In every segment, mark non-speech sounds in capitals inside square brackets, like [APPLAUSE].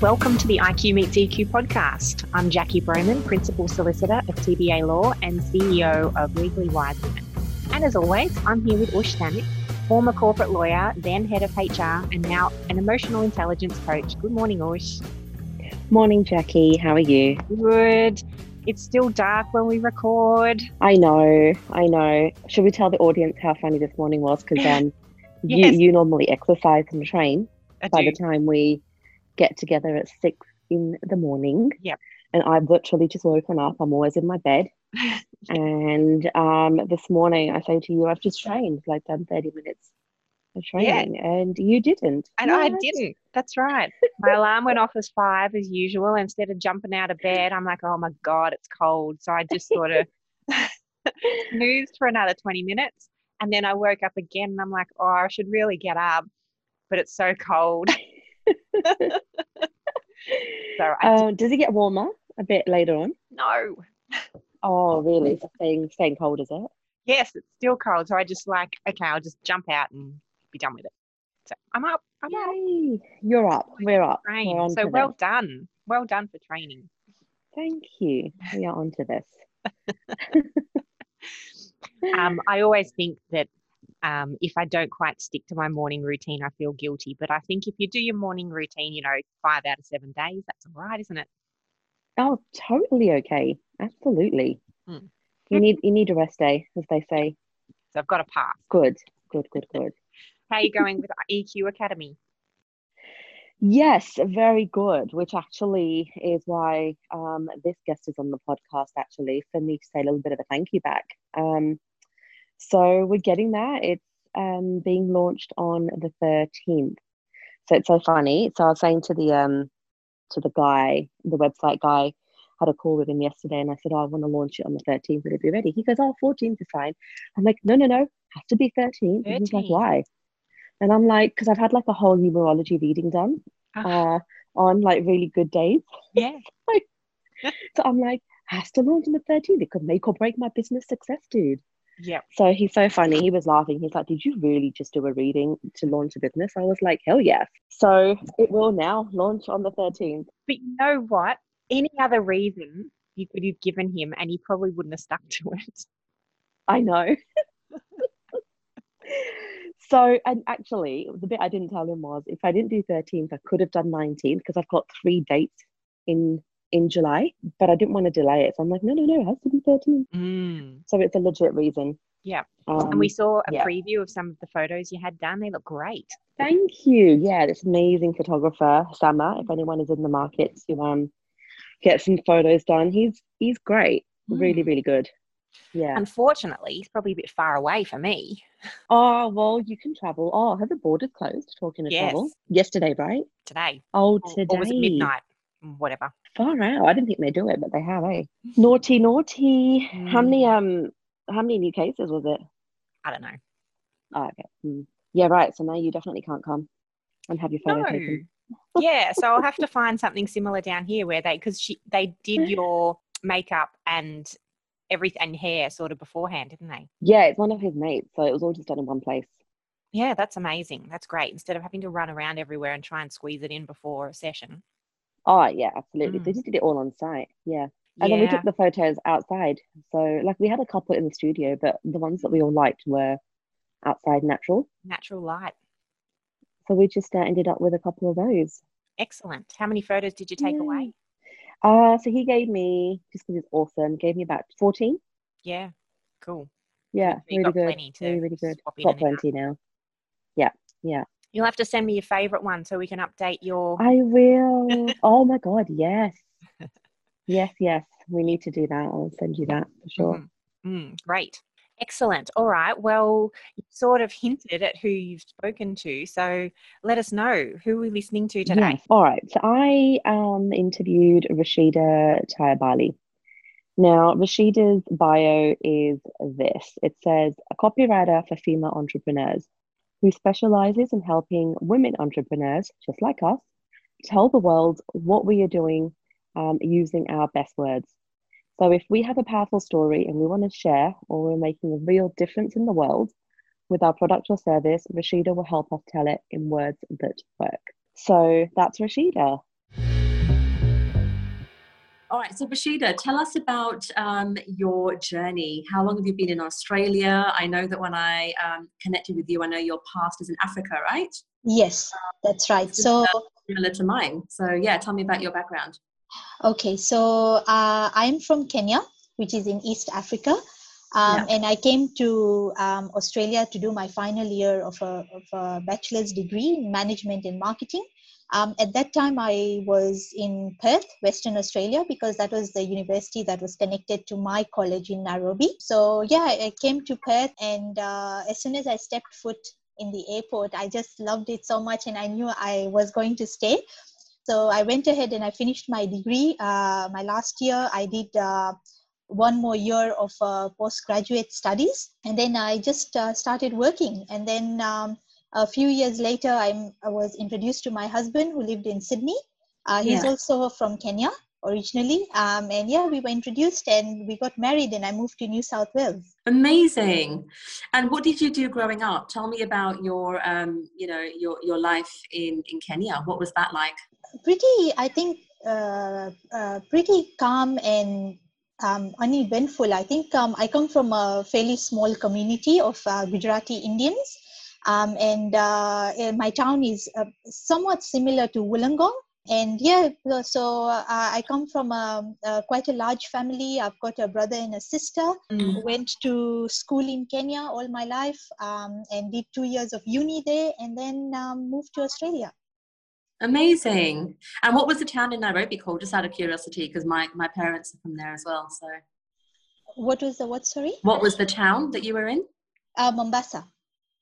Welcome to the IQ Meets EQ podcast. I'm Jackie Broman, Principal Solicitor of TBA Law and CEO of Legally Wise Women. And as always, I'm here with Ush Thanik, former corporate lawyer, then head of HR, and now an emotional intelligence coach. Good morning, Ush. Morning, Jackie. How are you? Good. It's still dark when we record. I know, I know. Should we tell the audience how funny this morning was? Because um, [LAUGHS] yes. you, you normally exercise and train I by do. the time we get together at six in the morning. Yeah. And I've literally just woken up. I'm always in my bed. [LAUGHS] and um, this morning I say to you, I've just trained, like done 30 minutes of training, yeah. and you didn't. And I didn't. That's right. My alarm went off as five as usual. Instead of jumping out of bed, I'm like, oh my God, it's cold. So I just sort of [LAUGHS] snoozed for another 20 minutes. And then I woke up again and I'm like, oh, I should really get up, but it's so cold. [LAUGHS] so [LAUGHS] uh, does it get warmer a bit later on? No. [LAUGHS] Oh, really? It's staying staying cold, is it? Yes, it's still cold. So I just like, okay, I'll just jump out and be done with it. So I'm up. I'm Yay. up. You're up. We're up. We're so well this. done. Well done for training. Thank you. We are on to this. [LAUGHS] um, I always think that um, if I don't quite stick to my morning routine, I feel guilty. But I think if you do your morning routine, you know, five out of seven days, that's all right, isn't it? Oh, totally okay. Absolutely. Hmm. You need you need a rest day, as they say. So I've got a pass. Good, good, good, good. [LAUGHS] How are you going with EQ Academy? Yes, very good, which actually is why um, this guest is on the podcast, actually, for me to say a little bit of a thank you back. Um, so we're getting there. It's um, being launched on the 13th. So it's so funny. So I was saying to the um to the guy, the website guy, had a call with him yesterday and I said, oh, I want to launch it on the 13th. Would it be ready? He goes, Oh, 14th is fine. I'm like, no, no, no, has to be 13th. And he's like, why? And I'm like, because I've had like a whole numerology reading done oh. uh, on like really good days. Yeah. [LAUGHS] so I'm like, has to launch on the 13th. It could make or break my business success, dude. Yeah. So he's so funny. He was laughing. He's like, Did you really just do a reading to launch a business? I was like, Hell yes. So it will now launch on the 13th. But you know what? Any other reason you could have given him and he probably wouldn't have stuck to it. I know. [LAUGHS] so, and actually, the bit I didn't tell him was if I didn't do 13th, I could have done 19th because I've got three dates in in July, but I didn't want to delay it. So I'm like, no, no, no, it has to be 13. Mm. So it's a legit reason. Yeah. Um, and we saw a yeah. preview of some of the photos you had done. They look great. Thank you. Yeah, this amazing photographer, Sama, if anyone is in the market to um get some photos done. He's he's great. Mm. Really, really good. Yeah. Unfortunately, he's probably a bit far away for me. [LAUGHS] Oh, well, you can travel. Oh, have the borders closed? Talking of yes. travel. Yesterday, right? Today. Oh, today. Or was it midnight? Whatever. Far out. I didn't think they do it, but they have, eh? Naughty, naughty. Mm. How many um how many new cases was it? I don't know. Oh, okay. Mm. Yeah, right. So now you definitely can't come and have your photo no. taken. yeah, so I'll have to find something similar down here where they because she they did [LAUGHS] your makeup and everything and hair sort of beforehand, didn't they? Yeah, it's one of his mates, so it was all just done in one place. Yeah, that's amazing. That's great. Instead of having to run around everywhere and try and squeeze it in before a session. Oh yeah, absolutely. Mm. They just did it all on site. Yeah. And yeah. then we took the photos outside. So like we had a couple in the studio, but the ones that we all liked were outside natural. Natural light. So we just uh, ended up with a couple of those. Excellent. How many photos did you take yeah. away? Uh, so he gave me, just because it's awesome, gave me about 14. Yeah, cool. Yeah, really good. Really, really good. Got plenty now. Yeah, yeah. You'll have to send me your favorite one so we can update your. I will. [LAUGHS] oh my God, yes. yes, yes. We need to do that. I'll send you that for sure. Mm-hmm. Mm, great. Excellent. All right. Well, you sort of hinted at who you've spoken to. So let us know who we're listening to today. Yes. All right. So I um, interviewed Rashida Tayabali. Now, Rashida's bio is this it says, a copywriter for female entrepreneurs who specializes in helping women entrepreneurs, just like us, tell the world what we are doing um, using our best words. So, if we have a powerful story and we want to share or we're making a real difference in the world with our product or service, Rashida will help us tell it in words that work. So, that's Rashida. All right, so Rashida, tell us about um, your journey. How long have you been in Australia? I know that when I um, connected with you, I know your past is in Africa, right? Yes, that's right. So similar to mine. So yeah, tell me about your background. Okay, so uh, I'm from Kenya, which is in East Africa. Um, yeah. And I came to um, Australia to do my final year of a, of a bachelor's degree in management and marketing. Um, at that time, I was in Perth, Western Australia, because that was the university that was connected to my college in Nairobi. So, yeah, I came to Perth, and uh, as soon as I stepped foot in the airport, I just loved it so much, and I knew I was going to stay. So, I went ahead and I finished my degree. Uh, my last year, I did. Uh, one more year of uh, postgraduate studies and then i just uh, started working and then um, a few years later, I'm, I was introduced to my husband who lived in Sydney. Uh, he's yeah. also from Kenya originally. Um, and yeah, we were introduced and we got married and I moved to New South Wales. Amazing. And what did you do growing up? Tell me about your, um, you know, your, your life in, in Kenya. What was that like? Pretty, I think, uh, uh, pretty calm and um, uneventful. I think um, I come from a fairly small community of uh, Gujarati Indians. Um, and uh, my town is uh, somewhat similar to Wollongong. And yeah, so uh, I come from a, a, quite a large family. I've got a brother and a sister. Mm. Went to school in Kenya all my life um, and did two years of uni there, and then um, moved to Australia. Amazing. And what was the town in Nairobi called? Just out of curiosity, because my, my parents are from there as well. So, what was the what? Sorry. What was the town that you were in? Uh, Mombasa.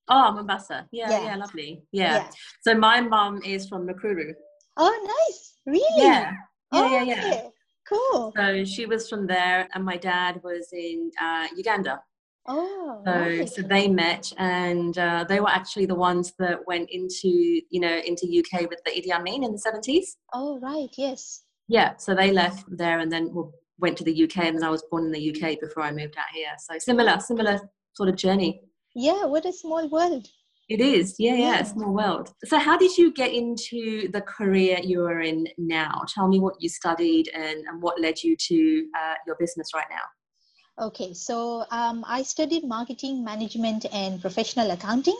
Oh, Mombasa. Yeah, yeah, yeah lovely. Yeah. yeah. So my mum is from Nakuru. Oh, nice. Really? Yeah. Yeah, oh, yeah, yeah. Okay. Cool. So she was from there, and my dad was in uh, Uganda. Oh, so nice. so they met, and uh, they were actually the ones that went into you know into UK with the Idi Amin in the seventies. Oh, right. Yes. Yeah. So they left there, and then went to the UK, and then I was born in the UK before I moved out here. So similar, similar sort of journey. Yeah, what a small world. It is, yeah, yeah, small world. So, how did you get into the career you are in now? Tell me what you studied and, and what led you to uh, your business right now. Okay, so um, I studied marketing, management, and professional accounting.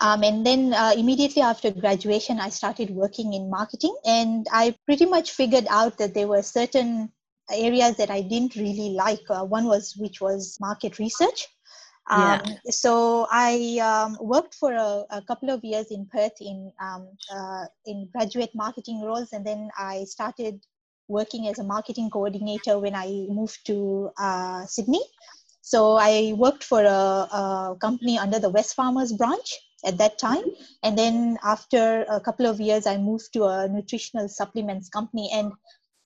Um, and then uh, immediately after graduation, I started working in marketing. And I pretty much figured out that there were certain areas that I didn't really like. Uh, one was which was market research. Um, yeah. So I um, worked for a, a, couple of years in Perth in um, uh, in graduate marketing roles, and then I started working as a marketing coordinator when I moved to uh, Sydney. So I worked for a, a, company under the Wesfarmers branch at that time, and then after a couple of years, I moved to a nutritional supplements company, and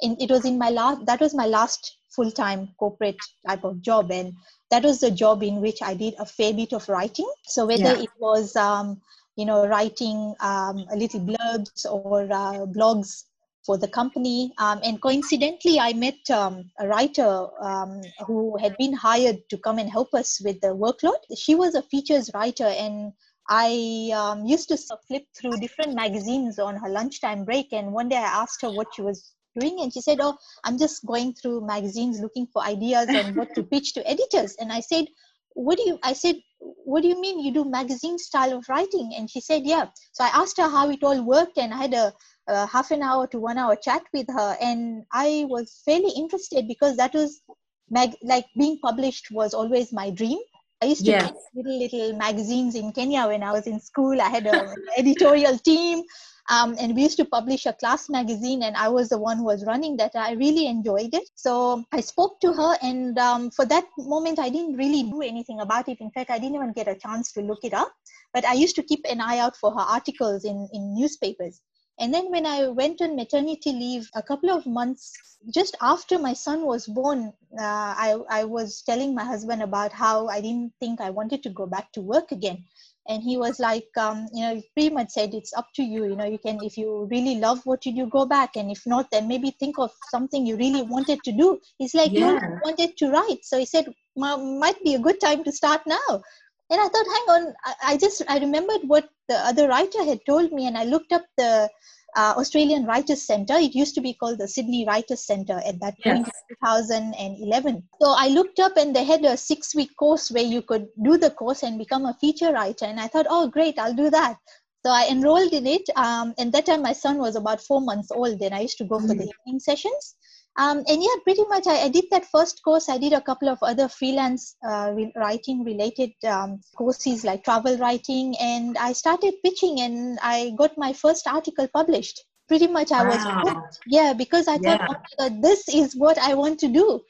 in, it was in my last that was my last full-time corporate type of job and that was the job in which I did a fair bit of writing. So whether yeah. it was, um, you know, writing um, a little blurbs or uh, blogs for the company. Um, and coincidentally, I met um, a writer um, who had been hired to come and help us with the workload. She was a features writer, and I um, used to flip through different magazines on her lunchtime break. And one day I asked her what she was doing and she said oh i'm just going through magazines looking for ideas on what to [LAUGHS] pitch to editors and i said what do you i said what do you mean you do magazine style of writing and she said yeah so i asked her how it all worked and i had a, a half an hour to one hour chat with her and i was fairly interested because that was mag- like being published was always my dream I used to yes. little little magazines in Kenya when I was in school. I had an [LAUGHS] editorial team. Um, and we used to publish a class magazine, and I was the one who was running that. I really enjoyed it. So I spoke to her, and um, for that moment, I didn't really do anything about it. In fact, I didn't even get a chance to look it up. But I used to keep an eye out for her articles in, in newspapers. And then when I went on maternity leave, a couple of months just after my son was born, uh, I, I was telling my husband about how I didn't think I wanted to go back to work again and he was like um, you know pretty much said it's up to you you know you can if you really love what you do go back. And if not then maybe think of something you really wanted to do. He's like yeah. you wanted to write. So he said might be a good time to start now. And i thought hang on I, I just i remembered what the other writer had told me and i looked up the uh, Australian Writers Centre. It used to be called the Sydney Writers Centre at that point, yes. 2011. So I looked up and they had a six week course where you could do the course and become a feature writer. And I thought, oh, great, I'll do that. So I enrolled in it. Um, and that time my son was about four months old. Then I used to go mm. for the mm. evening sessions. Um, and yeah, pretty much I, I, did that first course. I did a couple of other freelance uh, re- writing related um, courses like travel writing. And I started pitching and I got my first article published. Pretty much I wow. was, yeah, because I yeah. thought, oh God, this is what I want to do.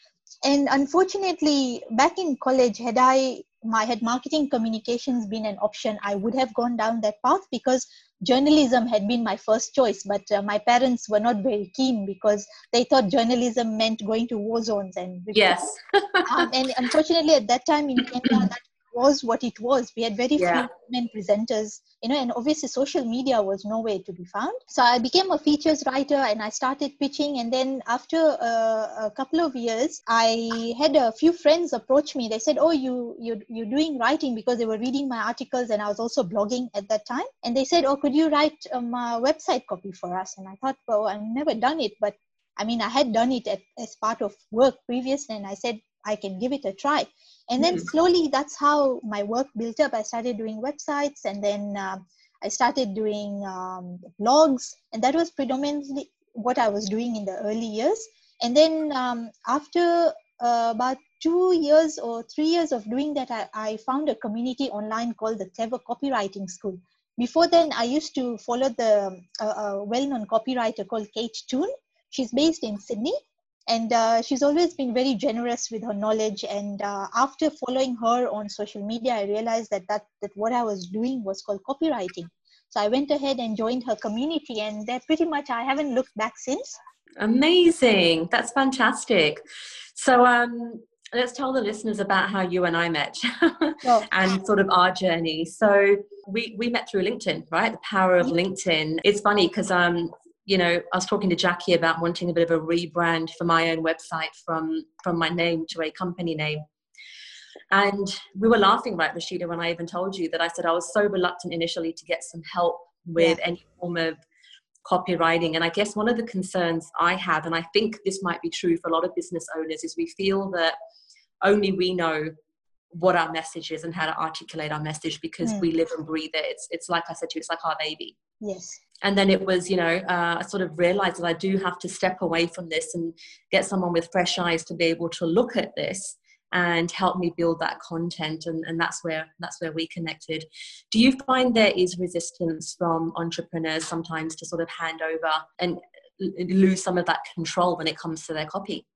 And unfortunately, back in college, had I my had marketing communications been an option, I would have gone down that path because journalism had been my first choice. But uh, my parents were not very keen because they thought journalism meant going to war zones and yes. [LAUGHS] um, and unfortunately, at that time in Kenya, that was what it was. We had very yeah. few women presenters, you know, and obviously social media was nowhere to be found. So I became a features writer and I started pitching. And then after uh, a couple of years, I had a few friends approach me. They said, "Oh, you you you're doing writing because they were reading my articles and I was also blogging at that time." And they said, "Oh, could you write um, a website copy for us?" And I thought, "Well, I've never done it, but." I mean, I had done it at, as part of work previously, and I said I can give it a try. And then mm-hmm. slowly that's how my work built up. I started doing websites and then uh, i started doing um, blogs. And that was predominantly what i was doing in the early years. And then um, after uh, about two years or three years of doing that I, I found a community online called the clever copywriting school. Before then i used to follow the uh, well-known copywriter called kate toon she's based in sydney and uh, she's always been very generous with her knowledge and uh, after following her on social media i realized that, that that what i was doing was called copywriting so i went ahead and joined her community and that pretty much i haven't looked back since amazing that's fantastic so um let's tell the listeners about how you and I met [LAUGHS] and sort of our journey. So we we met through LinkedIn, right? The power of LinkedIn. It's funny because um you know, I was talking to Jackie about wanting a bit of a rebrand for my own website from from my name to a company name. And we were laughing, right, Rashida, when I even told you that I said I was so reluctant initially to get some help with yeah. any form of copywriting. And I guess one of the concerns I have, and I think this might be true for a lot of business owners, is we feel that only we know what our message is and how to articulate our message because mm. we live and breathe it. It's, it's like I said to you, it's like our baby. Yes. And then it was, you know, uh, I sort of realized that I do have to step away from this and get someone with fresh eyes to be able to look at this and help me build that content. And, and that's where that's where we connected. Do you find there is resistance from entrepreneurs sometimes to sort of hand over and lose some of that control when it comes to their copy?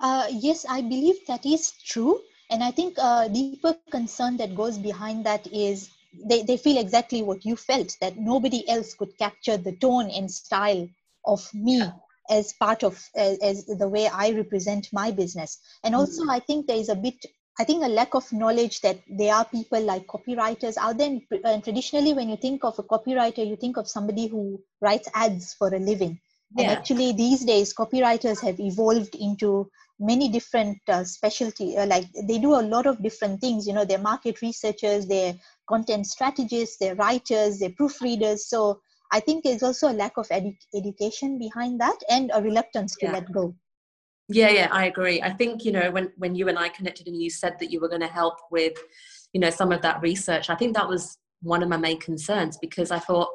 Uh, yes i believe that is true. And i think a deeper concern that goes behind that is they, they feel exactly what you felt that nobody else could capture the tone and style of me as part of as, as, the way i represent my business. And also mm-hmm. i think there is a bit i think a lack of knowledge that there are people like copywriters out there. And traditionally when you think of a copywriter you think of somebody who writes ads for a living. Yeah. and actually these days copywriters have evolved into many different uh, specialty uh, like they do a lot of different things. You know they're market researchers they're content strategists they're writers they're proofreaders so i think there's also a lack of edu- education behind that and a reluctance to yeah. let go yeah yeah i agree i think you know when when you and i connected and you said that you were going to help with you know some of that research i think that was one of my main concerns because i thought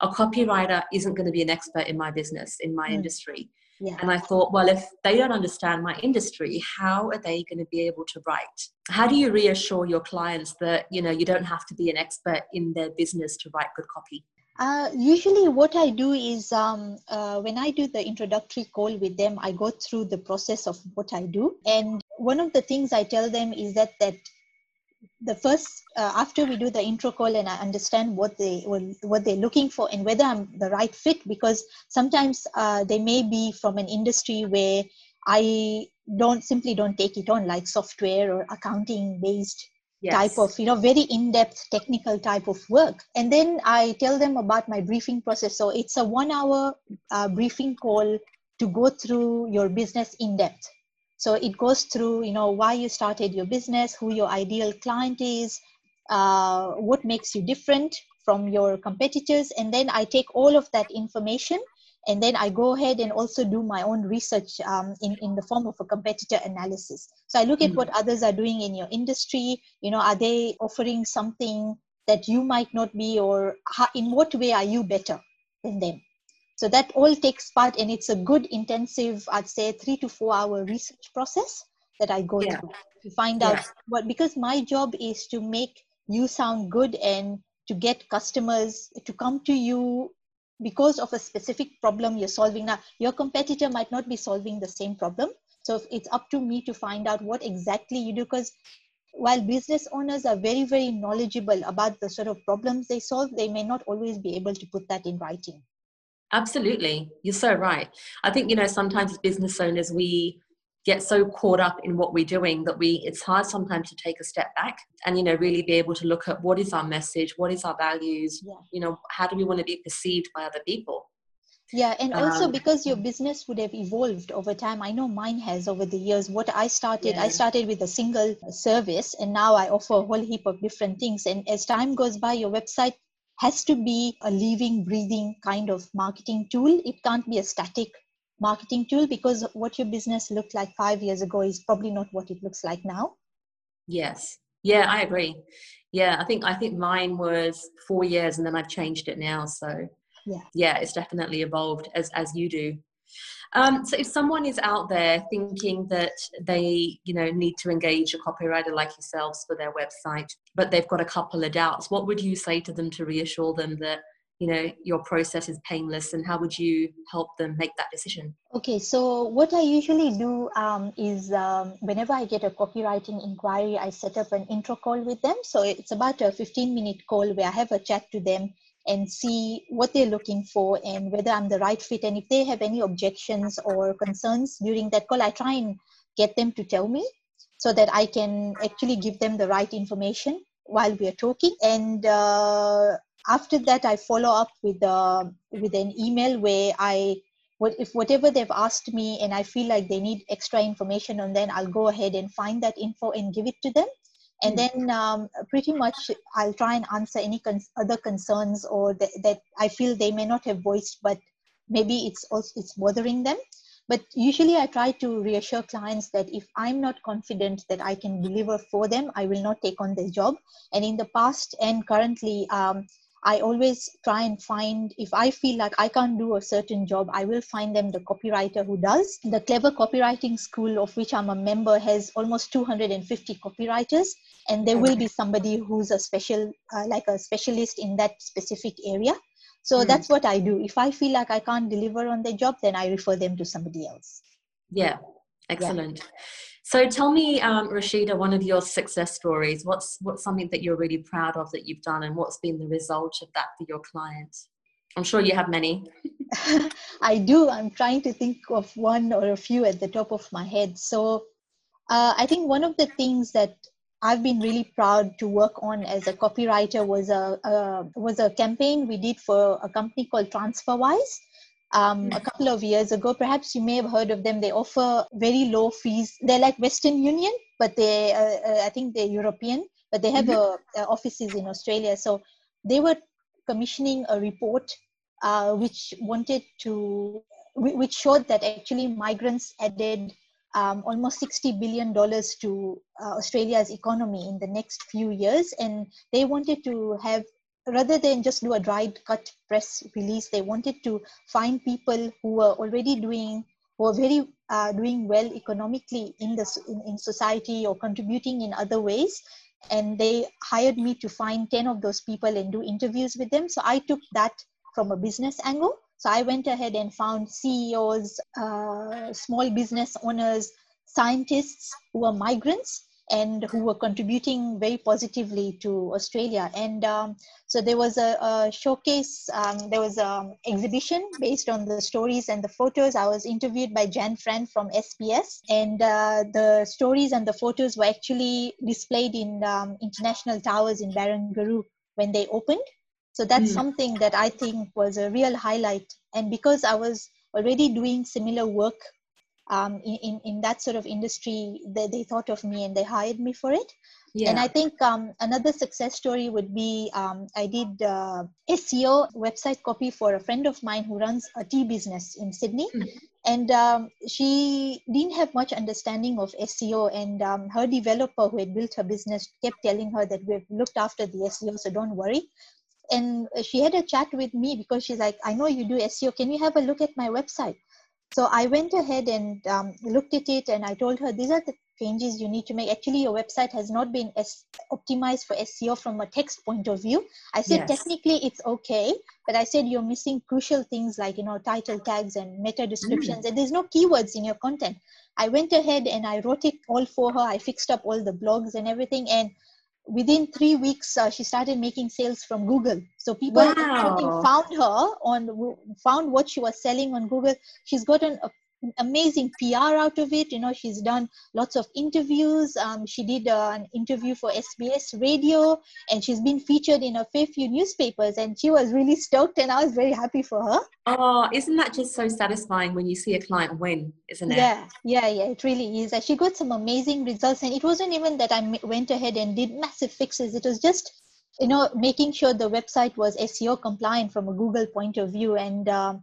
a copywriter isn't going to be an expert in my business in my mm. industry yeah. And I thought, well, if they don't understand my industry, how are they going to be able to write? How do you reassure your clients that you know you don't have to be an expert in their business to write good copy? Uh, usually, what I do is um, uh, when I do the introductory call with them, I go through the process of what I do, and one of the things I tell them is that that the first uh, after we do the intro call and i understand what they what they're looking for and whether i'm the right fit because sometimes uh, they may be from an industry where i don't simply don't take it on like software or accounting based yes. type of you know very in-depth technical type of work. And then i tell them about my briefing process. So it's a one hour uh, briefing call to go through your business in depth so it goes through, you know, why you started your business, who your ideal client is, uh, what makes you different from your competitors. And then i take all of that information and then i go ahead and also do my own research um, in, in the form of a competitor analysis. So i look at mm. what others are doing in your industry. You know are they offering something that you might not be or how, in what way are you better than them so that all takes part and it's a good intensive i'd say three to four hour research process that i go yeah. through to find out what because my job is to make you sound good and to get customers to come to you because of a specific problem you're solving. Now your competitor might not be solving the same problem. So it's up to me to find out what exactly you do because while business owners are very very knowledgeable about the sort of problems they solve they may not always be able to put that in writing absolutely. You're so right. I think you know sometimes as business owners we get so caught up in what we're doing that we it's hard sometimes to take a step back and you know really be able to look at what is our message what is our values yeah. you know how do we want to be perceived by other people? Yeah and also um, because your business would have evolved over time i know mine has over the years. What i started yeah. i started with a single service and now i offer a whole heap of different things. And as time goes by your website has to be a living breathing kind of marketing tool. It can't be a static marketing tool because what your business looked like five years ago is probably not what it looks like now. Yes. Yeah i agree. Yeah i think i think mine was four years and then i've changed it now. So yeah. yeah it's definitely evolved as as you do um, so if someone is out there thinking that they you know need to engage a copywriter like yourselves for their website but they've got a couple of doubts what would you say to them to reassure them that you know your process is painless and how would you help them make that decision? Okay so what i usually do um, is um, whenever i get a copywriting inquiry i set up an intro call with them. So it's about a 15 minute call where i have a chat to them and see what they're looking for and whether i'm the right fit. And if they have any objections or concerns during that call i try and get them to tell me so that i can actually give them the right information while we are talking. And uh, after that i follow up with uh, with an email where i what if whatever they've asked me and i feel like they need extra information on then i'll go ahead and find that info and give it to them and mm. then um, pretty much i'll try and answer any cons- other concerns or th- that i feel they may not have voiced but maybe it's also it's bothering them but usually i try to reassure clients that if i'm not confident that i can deliver for them i will not take on the job and in the past and currently um, I always try and find, if I feel like I can't do a certain job, I will find them the copywriter who does. The Clever Copywriting School, of which I'm a member, has almost 250 copywriters, and there will be somebody who's a special, uh, like a specialist in that specific area. So mm. that's what I do. If I feel like I can't deliver on the job, then I refer them to somebody else. Yeah, excellent. Yeah. So tell me, um, Rashida, one of your success stories. What's what's something that you're really proud of that you've done, and what's been the result of that for your clients? I'm sure you have many. [LAUGHS] I do. I'm trying to think of one or a few at the top of my head. So uh, I think one of the things that I've been really proud to work on as a copywriter was a, a was a campaign we did for a company called TransferWise um, a couple of years ago. Perhaps you may have heard of them. They offer very low fees. They're like Western Union, but they, uh, uh, I think they're European, but they have mm-hmm. a, a offices in Australia. So they were commissioning a report uh, which wanted to, which showed that actually migrants added um, almost 60 billion dollars to uh, Australia's economy in the next few years, and they wanted to have rather than just do a dried cut press release, they wanted to find people who were already doing, who were very uh, doing well economically in this in, in society or contributing in other ways. And they hired me to find 10 of those people and do interviews with them. So I took that from a business angle. So I went ahead and found CEOs, uh, small business owners, scientists who are migrants and who were contributing very positively to Australia. And um, so there was a, a showcase, um, there was an exhibition based on the stories and the photos. I was interviewed by Jan Fran from SBS, and uh, the stories and the photos were actually displayed in um, international towers in Barangaroo when they opened. So that's mm. something that I think was a real highlight. And because I was already doing similar work um, in, in, in that sort of industry, they, they thought of me and they hired me for it. Yeah. And I think um, another success story would be um, I did uh, SEO website copy for a friend of mine who runs a tea business in Sydney. Mm-hmm. And um, she didn't have much understanding of SEO. And um, her developer who had built her business kept telling her that we've looked after the SEO, so don't worry. And she had a chat with me because she's like, I know you do SEO. Can you have a look at my website? So I went ahead and um, looked at it and I told her, these are the changes you need to make. Actually, your website has not been as optimized for SEO from a text point of view. I said yes. technically it's okay, but I said you're missing crucial things like you know title tags and meta descriptions, mm. and there's no keywords in your content. I went ahead and I wrote it all for her. I fixed up all the blogs and everything, and within three weeks uh, she started making sales from google so people wow. found her on found what she was selling on google she's gotten a amazing PR out of it. You know, she's done lots of interviews. Um, she did uh, an interview for SBS Radio, and she's been featured in a fair few newspapers. And she was really stoked, and I was very happy for her. Oh, isn't that just so satisfying when you see a client win, isn't it? Yeah, yeah, yeah. It really is. She got some amazing results, and it wasn't even that I went ahead and did massive fixes. It was just you know making sure the website was seo compliant from a google point of view and um,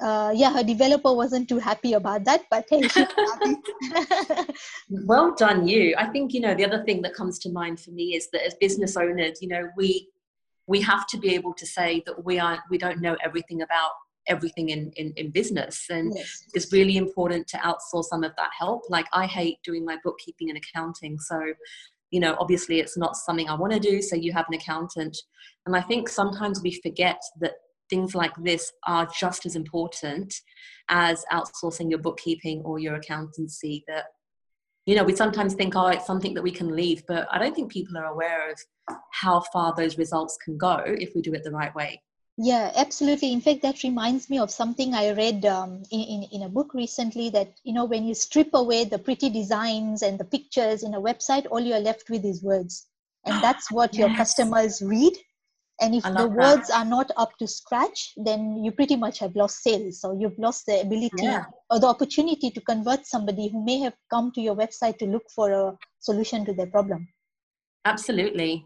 uh, yeah, her developer wasn't too happy about that, but hey, [LAUGHS] well done, you. I think you know the other thing that comes to mind for me is that as business owners, you know, we we have to be able to say that we aren't we don't know everything about everything in, in, in business. And yes. it's really important to outsource some of that help. Like i hate doing my bookkeeping and accounting. So you know obviously it's not something i want to do so you have an accountant. And i think sometimes we forget that things like this are just as important as outsourcing your bookkeeping or your accountancy that you know we sometimes think oh it's something that we can leave but i don't think people are aware of how far those results can go if we do it the right way. Yeah absolutely. In fact that reminds me of something i read um, in, in, in a book recently that you know when you strip away the pretty designs and the pictures in a website all you're left with is words. And that's what yes. your customers read and if the words that. are not up to scratch then you pretty much have lost sales. So you've lost the ability yeah. or the opportunity to convert somebody who may have come to your website to look for a solution to their problem. Absolutely.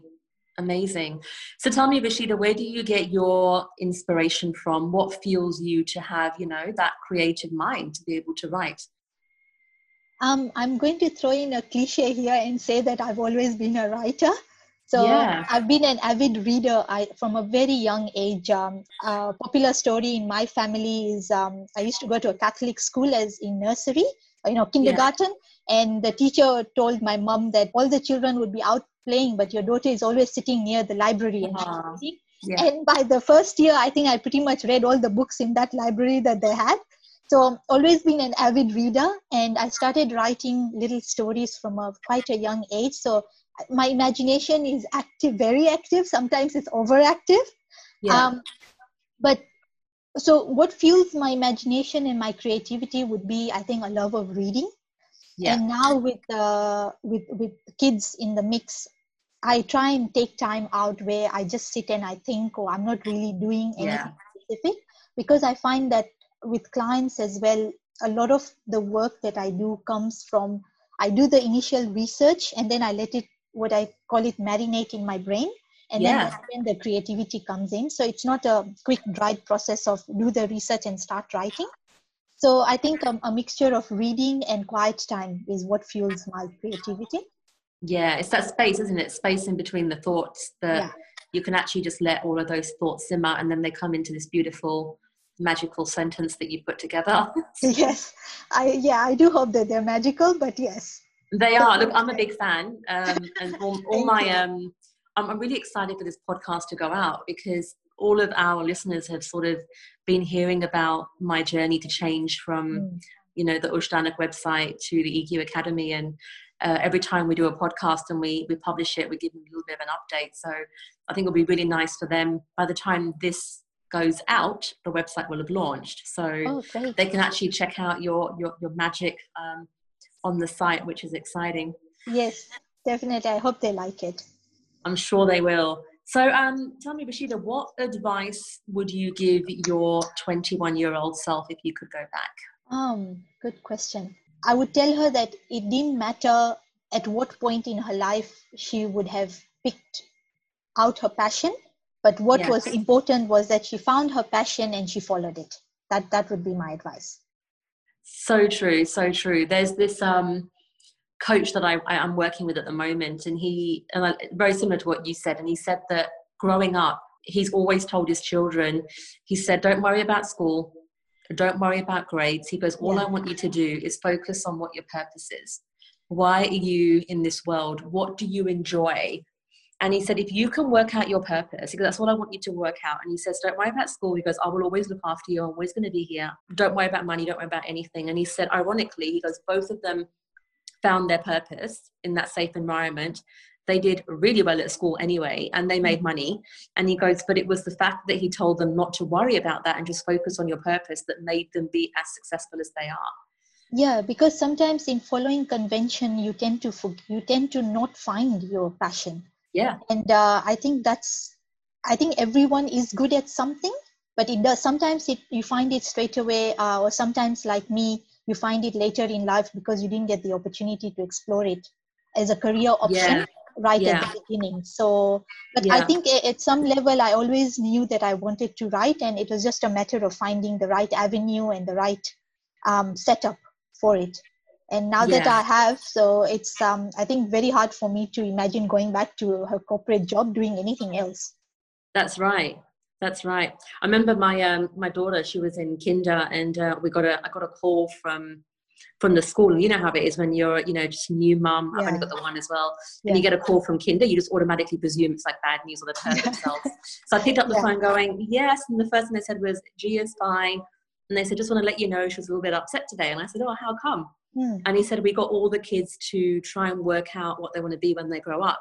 Amazing. So tell me rashida where do you get your inspiration from? What fuels you to have you know that creative mind to be able to write? Um, i'm going to throw in a cliche here and say that i've always been a writer so yeah. I've been an avid reader I, from a very young age. Um, a popular story in my family is um, I used to go to a Catholic school as in nursery, you know, kindergarten, yeah. and the teacher told my mom that all the children would be out playing, but your daughter is always sitting near the library and uh, yeah. And by the first year, I think I pretty much read all the books in that library that they had. So always been an avid reader, and I started writing little stories from a quite a young age. So my imagination is active very active sometimes it's overactive yeah. Um, but so what fuels my imagination and my creativity would be i think a love of reading yeah. and now with uh, with with kids in the mix i try and take time out where i just sit and i think oh i'm not really doing anything yeah. specific because i find that with clients as well a lot of the work that i do comes from i do the initial research and then i let it what I call it marinate in my brain. And yeah. then when the creativity comes in. So it's not a quick dry process of do the research and start writing. So I think um, a mixture of reading and quiet time is what fuels my creativity. Yeah, it's that space, isn't it? Space in between the thoughts that yeah. you can actually just let all of those thoughts simmer and then they come into this beautiful magical sentence that you put together. [LAUGHS] yes. I yeah, I do hope that they're magical, but yes. They are. Look, I'm a big fan, um, and all, [LAUGHS] all my um, I'm, I'm really excited for this podcast to go out because all of our listeners have sort of been hearing about my journey to change from, mm. you know, the Ushdanak website to the EQ Academy, and uh, every time we do a podcast and we we publish it, we give them a little bit of an update. So I think it'll be really nice for them. By the time this goes out, the website will have launched, so oh, they can actually check out your your your magic. Um, on the site, which is exciting. Yes, definitely. I hope they like it. I'm sure they will. So, um, tell me, Rashida, what advice would you give your 21 year old self if you could go back? Um, good question. I would tell her that it didn't matter at what point in her life she would have picked out her passion but what yes. was important was that she found her passion and she followed it that that would be my advice so true so true. There's this um coach that I, I am working with at the moment and he and I, very similar to what you said and he said that growing up he's always told his children he said don't worry about school don't worry about grades. He goes all yeah. i want you to do is focus on what your purpose is. Why are you in this world? What do you enjoy and he said, if you can work out your purpose, because that's what I want you to work out. And he says, don't worry about school. He goes, I will always look after you. I'm always going to be here. Don't worry about money. Don't worry about anything. And he said, ironically, he goes, both of them found their purpose in that safe environment. They did really well at school anyway, and they made money. And he goes, but it was the fact that he told them not to worry about that and just focus on your purpose that made them be as successful as they are yeah because sometimes in following convention you tend to you tend to not find your passion yeah and uh, i think that's i think everyone is good at something but it does sometimes it you find it straight away uh, or sometimes like me you find it later in life because you didn't get the opportunity to explore it as a career option yeah. right yeah. at the beginning so but yeah. i think at some level i always knew that i wanted to write and it was just a matter of finding the right avenue and the right um, setup for it and now yeah. that i have so it's um i think very hard for me to imagine going back to her corporate job doing anything else. That's right. That's right. I remember my um my daughter she was in kinder and uh, we got a i got a call from from the school. And you know how it is when you're you know just a new mum. Yeah. i've only got the one as well. And you get a call from kinder you just automatically presume it's like bad news or they've hurt themselves [LAUGHS] so i picked up the yeah. phone going yes. And the first thing they said was gia's fine and they said just want to let you know she was a little bit upset today and i said oh how come Hmm. And he said, We got all the kids to try and work out what they want to be when they grow up.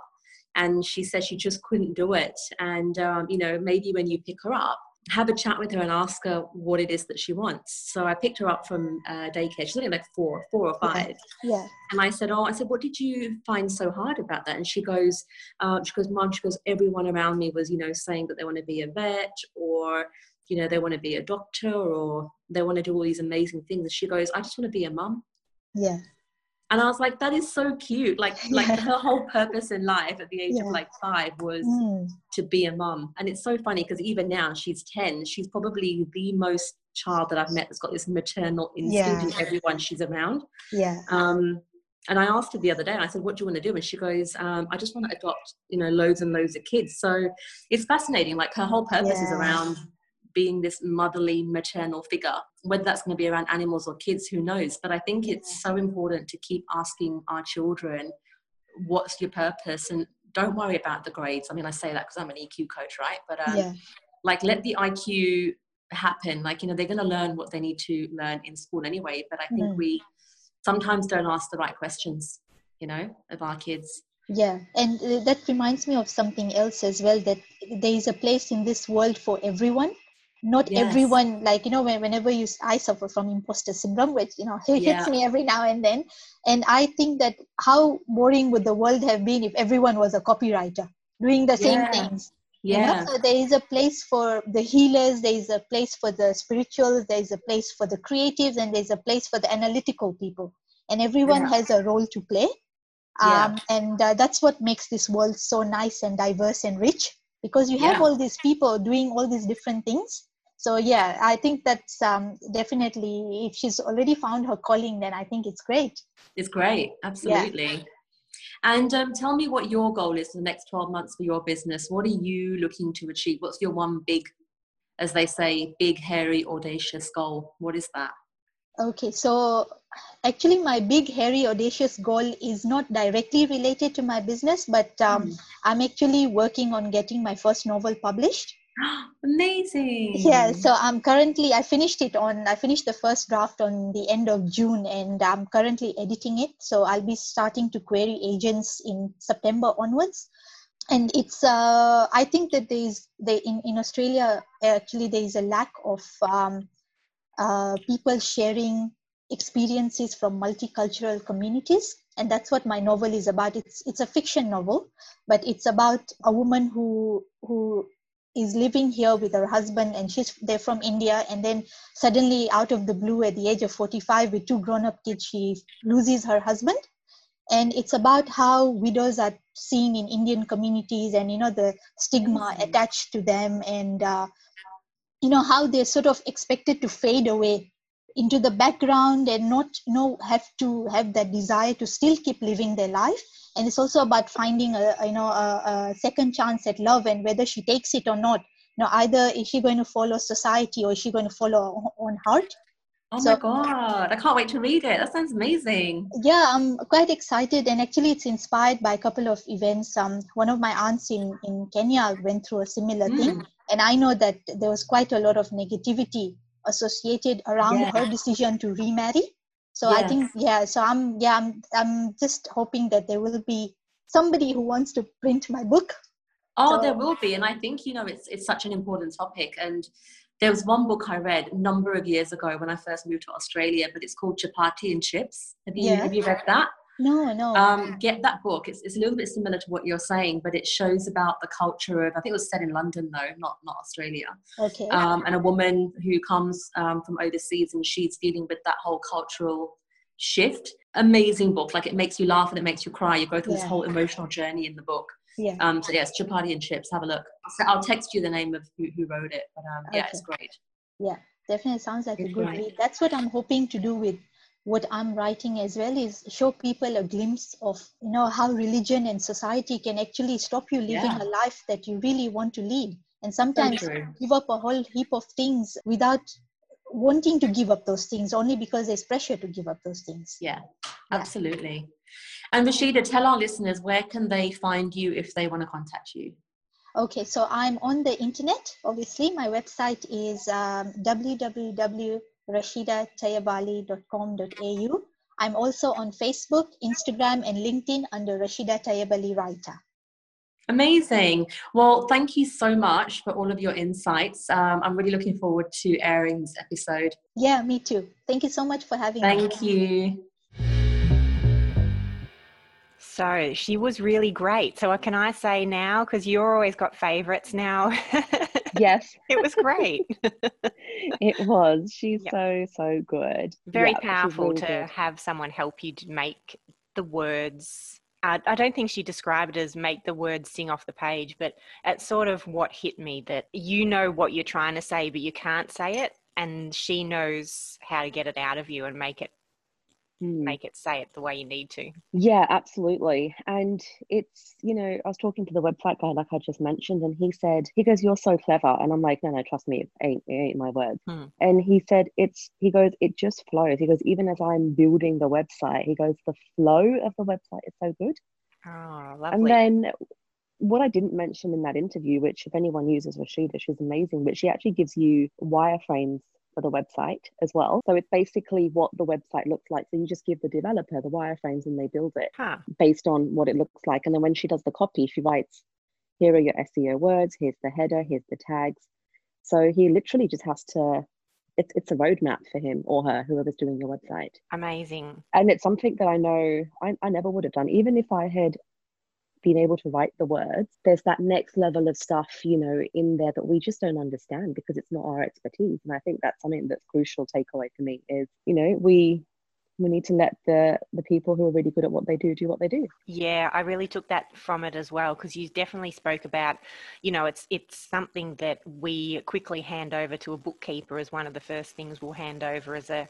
And she said she just couldn't do it. And, um, you know, maybe when you pick her up, have a chat with her and ask her what it is that she wants. So I picked her up from uh, daycare. She's only like four, four or five. Yeah. And I said, oh, I said, what did you find so hard about that? And she goes, uh, she goes, mom, she goes, everyone around me was, you know, saying that they want to be a vet or, you know, they want to be a doctor or they want to do all these amazing things. And she goes, I just want to be a mum yeah and i was like that is so cute like [LAUGHS] like her whole purpose in life at the age yeah. of like five was mm. to be a mom and it's so funny because even now she's 10 she's probably the most child that i've met that's got this maternal instinct yeah. in everyone she's around yeah um and I asked her the other day, I said, what do you want to do? And she goes, um, I just want to adopt, you know, loads and loads of kids. So it's fascinating. Like her whole purpose is around being this motherly maternal figure whether that's going to be around animals or kids who knows? But i think it's so important to keep asking our children what's your purpose? And don't worry about the grades. I mean i say that because i'm an eq coach right? But um, yeah. like let the iq happen. Like you know they're going to learn what they need to learn in school anyway. But i think mm. we sometimes don't ask the right questions you know of our kids. Yeah. And uh, that reminds me of something else as well that there is a place in this world for everyone not yes. everyone like you know whenever you i suffer from imposter syndrome which you know [LAUGHS] hits yeah. me every now and then and i think that how boring would the world have been if everyone was a copywriter doing the same yeah. things yeah you know? so there is a place for the healers there is a place for the spirituals there is a place for the creatives and there's a place for the analytical people and everyone yeah. has a role to play um, and uh, that's what makes this world so nice and diverse and rich because you have all these people doing all these different things so yeah i think that's um, definitely if she's already found her calling then i think it's great. It's great. Absolutely. Yeah. and um, tell me what your goal is for the next 12 months for your business. What are you looking to achieve? What's your one big as they say big hairy audacious goal? What is that? Okay so actually my big hairy audacious goal is not directly related to my business but um, mm. i'm actually working on getting my first novel published [GASPS] Amazing. Yeah, so I'm currently I finished it on I finished the first draft on the end of June and I'm currently editing it. So I'll be starting to query agents in September onwards. And it's uh I think that there's they in, in Australia actually there is a lack of um, uh, people sharing experiences from multicultural communities and that's what my novel is about it's it's a fiction novel but it's about a woman who who is living here with her husband and she's they're from india. And then suddenly out of the blue at the age of 45 with two grown-up kids she loses her husband. And it's about how widows are seen in indian communities and you know the stigma mm-hmm. attached to them and uh, you know how they're sort of expected to fade away into the background and not you know have to have that desire to still keep living their life and it's also about finding a you know a, a second chance at love and whether she takes it or not you know either is she going to follow society or is she going to follow her own heart Oh so, my god, I can't wait to read it. That sounds amazing. Yeah, I'm quite excited and actually it's inspired by a couple of events. Um one of my aunts in, in Kenya went through a similar mm. thing. And I know that there was quite a lot of negativity associated around yeah. her decision to remarry. So yes. I think yeah, so I'm yeah, I'm I'm just hoping that there will be somebody who wants to print my book. Oh, so, there will be. And I think, you know, it's it's such an important topic and there was one book I read a number of years ago when I first moved to Australia, but it's called Chapati and Chips. Have you, yeah. have you read that? No, no. Um, get that book. It's, it's a little bit similar to what you're saying, but it shows about the culture of, I think it was set in London though, not, not Australia. Okay. Um, and a woman who comes um, from overseas and she's dealing with that whole cultural shift. Amazing book. Like it makes you laugh and it makes you cry. You go through yeah. this whole emotional journey in the book. Yeah. Um, so yes, chapati and chips. Have a look. I'll text you the name of who, who wrote it. But um, yeah, okay. it's great. Yeah, definitely sounds like it's a good great. read. That's what I'm hoping to do with what I'm writing as well is show people a glimpse of you know how religion and society can actually stop you living yeah. a life that you really want to lead and sometimes give up a whole heap of things without wanting to give up those things only because there's pressure to give up those things yeah, yeah. absolutely and Rashida, tell our listeners where can they find you if they want to contact you? Okay, so I'm on the internet. Obviously, my website is um, www.rashidatayabali.com.au. I'm also on Facebook, Instagram, and LinkedIn under Rashida Tayabali Writer. Amazing. Well, thank you so much for all of your insights. Um, I'm really looking forward to airing this episode. Yeah, me too. Thank you so much for having thank me. Thank you. So she was really great. So what can I say now? Because you're always got favorites now. [LAUGHS] yes. [LAUGHS] it was great. [LAUGHS] it was. She's yep. so, so good. Very powerful really to good. have someone help you to make the words. Uh, I don't think she described it as make the words sing off the page, but it's sort of what hit me that you know what you're trying to say, but you can't say it. And she knows how to get it out of you and make it mm. make it say it the way you need to. Yeah, absolutely. And it's, you know, I was talking to the website guy, like I just mentioned, and he said, he goes, You're so clever. And I'm like, No, no, trust me, it ain't, it ain't my words. Hmm. And he said, It's, he goes, It just flows. He goes, Even as I'm building the website, he goes, The flow of the website is so good. Oh, lovely. And then what I didn't mention in that interview, which if anyone uses Rashida, she's amazing, but she actually gives you wireframes for the website as well. So it's basically what the website looks like. So you just give the developer the wireframes and they build it huh. based on what it looks like. And then when she does the copy, she writes, here are your SEO words, here's the header, here's the tags. So he literally just has to it's it's a roadmap for him or her, whoever's doing your website. Amazing. And it's something that I know I, I never would have done. Even if I had being able to write the words there's that next level of stuff you know in there that we just don't understand because it's not our expertise. And i think that's something that's crucial takeaway for me is you know we we need to let the the people who are really good at what they do do what they do. Yeah i really took that from it as well because you definitely spoke about you know it's it's something that we quickly hand over to a bookkeeper as one of the first things we'll hand over as a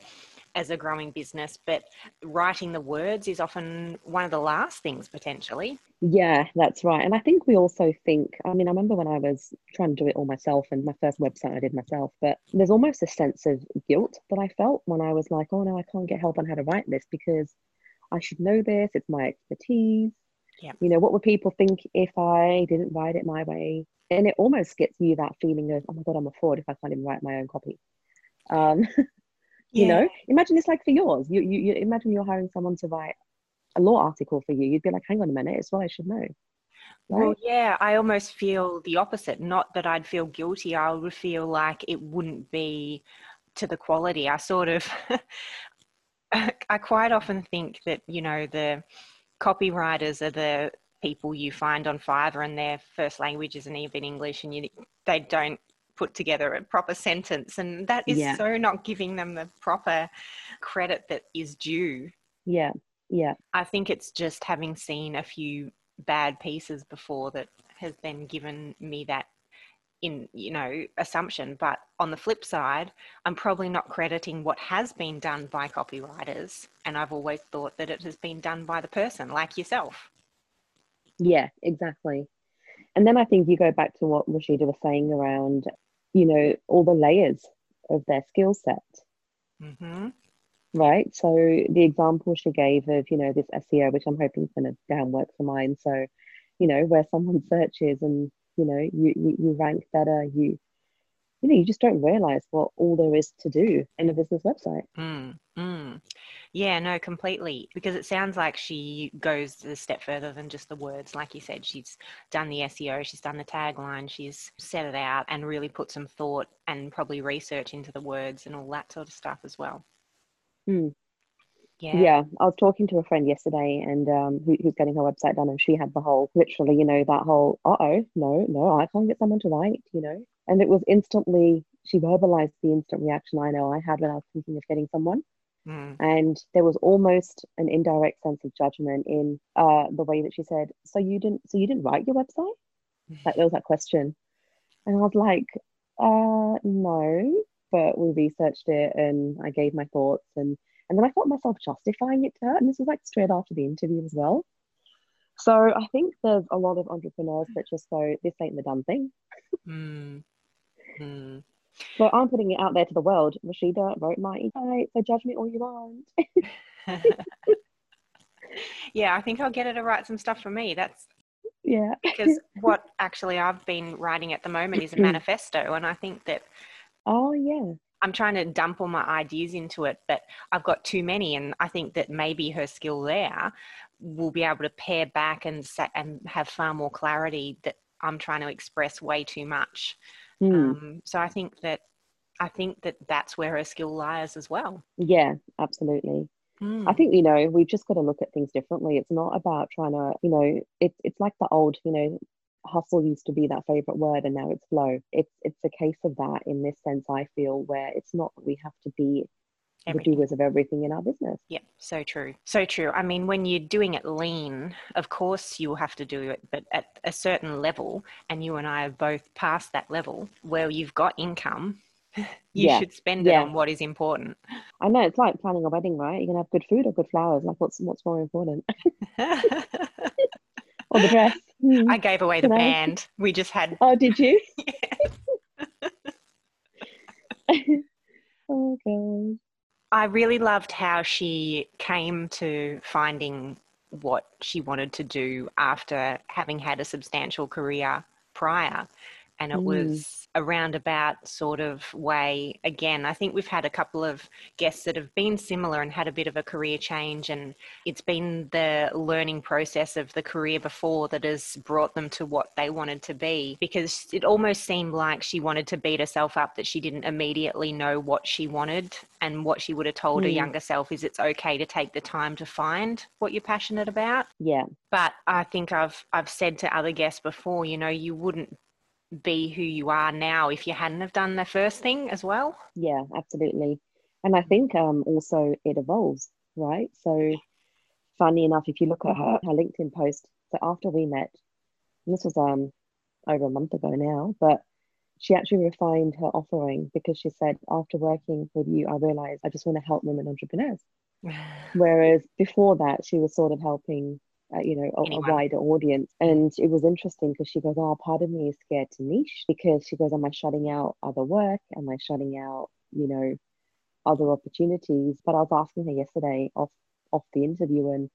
as a growing business, but writing the words is often one of the last things potentially. Yeah, that's right. And I think we also think, I mean, I remember when I was trying to do it all myself and my first website I did myself, but there's almost a sense of guilt that I felt when I was like, oh no, I can't get help on how to write this because I should know this, it's my expertise. Yeah. You know, what would people think if I didn't write it my way? And it almost gets you that feeling of, oh my God, I'm a fraud if I can't even write my own copy. Um, [LAUGHS] you know imagine it's like for yours. You, you you imagine you're hiring someone to write a law article for you. You'd be like hang on a minute it's what i should know right? well yeah i almost feel the opposite. Not that i'd feel guilty i would feel like it wouldn't be to the quality. I sort of [LAUGHS] i quite often think that you know the copywriters are the people you find on fiverr and their first language isn't even english and you they don't put together a proper sentence and that is yeah. so not giving them the proper credit that is due yeah Yeah. I think it's just having seen a few bad pieces before that has then given me that in you know assumption but on the flip side i'm probably not crediting what has been done by copywriters and i've always thought that it has been done by the person like yourself yeah exactly and then i think you go back to what rashida was saying around you know all the layers of their skill set. Mm-hmm. right? So the example she gave of you know this seo which i'm hoping is going to down work for mine. So you know where someone [LAUGHS] searches and you know you, you, you rank better you you know you just don't realize what all there is to do in a business website mm, mm. yeah no completely because it sounds like she goes a step further than just the words like you said she's done the seo she's done the tagline she's set it out and really put some thought and probably research into the words and all that sort of stuff as well mm. Yeah. Yeah, I was talking to a friend yesterday, and um, who, who's getting her website done, and she had the whole, literally, you know, that whole, uh oh, no, no, I can't get someone to write, you know, and it was instantly. She verbalized the instant reaction I know I had when I was thinking of getting someone, mm. and there was almost an indirect sense of judgment in uh, the way that she said, "So you didn't, so you didn't write your website?" Like there was that question, and I was like, uh, "No," but we researched it, and I gave my thoughts, and and then I felt myself justifying it to her. And this was like straight after the interview as well. So I think there's a lot of entrepreneurs that just go, this ain't the done thing. Mm. Mm. So I'm putting it out there to the world. Rashida wrote my e so judge me all you want. [LAUGHS] yeah, I think I'll get her to write some stuff for me. That's yeah. [LAUGHS] because what actually I've been writing at the moment is a [CLEARS THROAT] manifesto, and I think that. Oh yeah. I'm trying to dump all my ideas into it, but I've got too many, and I think that maybe her skill there will be able to pare back and and have far more clarity that I'm trying to express way too much. Mm. Um, so I think that I think that that's where her skill lies as well. Yeah, absolutely. Mm. I think you know we've just got to look at things differently. It's not about trying to you know it's it's like the old you know hustle used to be that favorite word and now it's flow it's it's a case of that in this sense i feel where it's not that we have to be everything. the doers of everything in our business yeah so true so true i mean when you're doing it lean of course you'll have to do it but at a certain level and you and i are both past that level where you've got income [LAUGHS] you yeah. should spend it yeah. on what is important i know it's like planning a wedding right you're gonna have good food or good flowers like what's what's more important [LAUGHS] or the dress. I gave away the band. We just had. Oh, did you? [LAUGHS] oh god. I really loved how she came to finding what she wanted to do after having had a substantial career prior and it mm. was a roundabout sort of way again i think we've had a couple of guests that have been similar and had a bit of a career change and it's been the learning process of the career before that has brought them to what they wanted to be because it almost seemed like she wanted to beat herself up that she didn't immediately know what she wanted and what she would have told mm. her younger self is it's okay to take the time to find what you're passionate about yeah but i think i've i've said to other guests before you know you wouldn't be who you are now if you hadn't have done the first thing as well? Yeah absolutely. And i think um also it evolves right? So funny enough if you look at her her linkedin post so after we met and this was um over a month ago now but she actually refined her offering because she said after working with you i realized i just want to help women entrepreneurs. [SIGHS] Whereas before that she was sort of helping uh, you know, a, a, wider audience. And it was interesting because she goes, Oh, part of me is scared to niche because she goes, Am I shutting out other work? Am I shutting out, you know, other opportunities? But I was asking her yesterday off off the interview and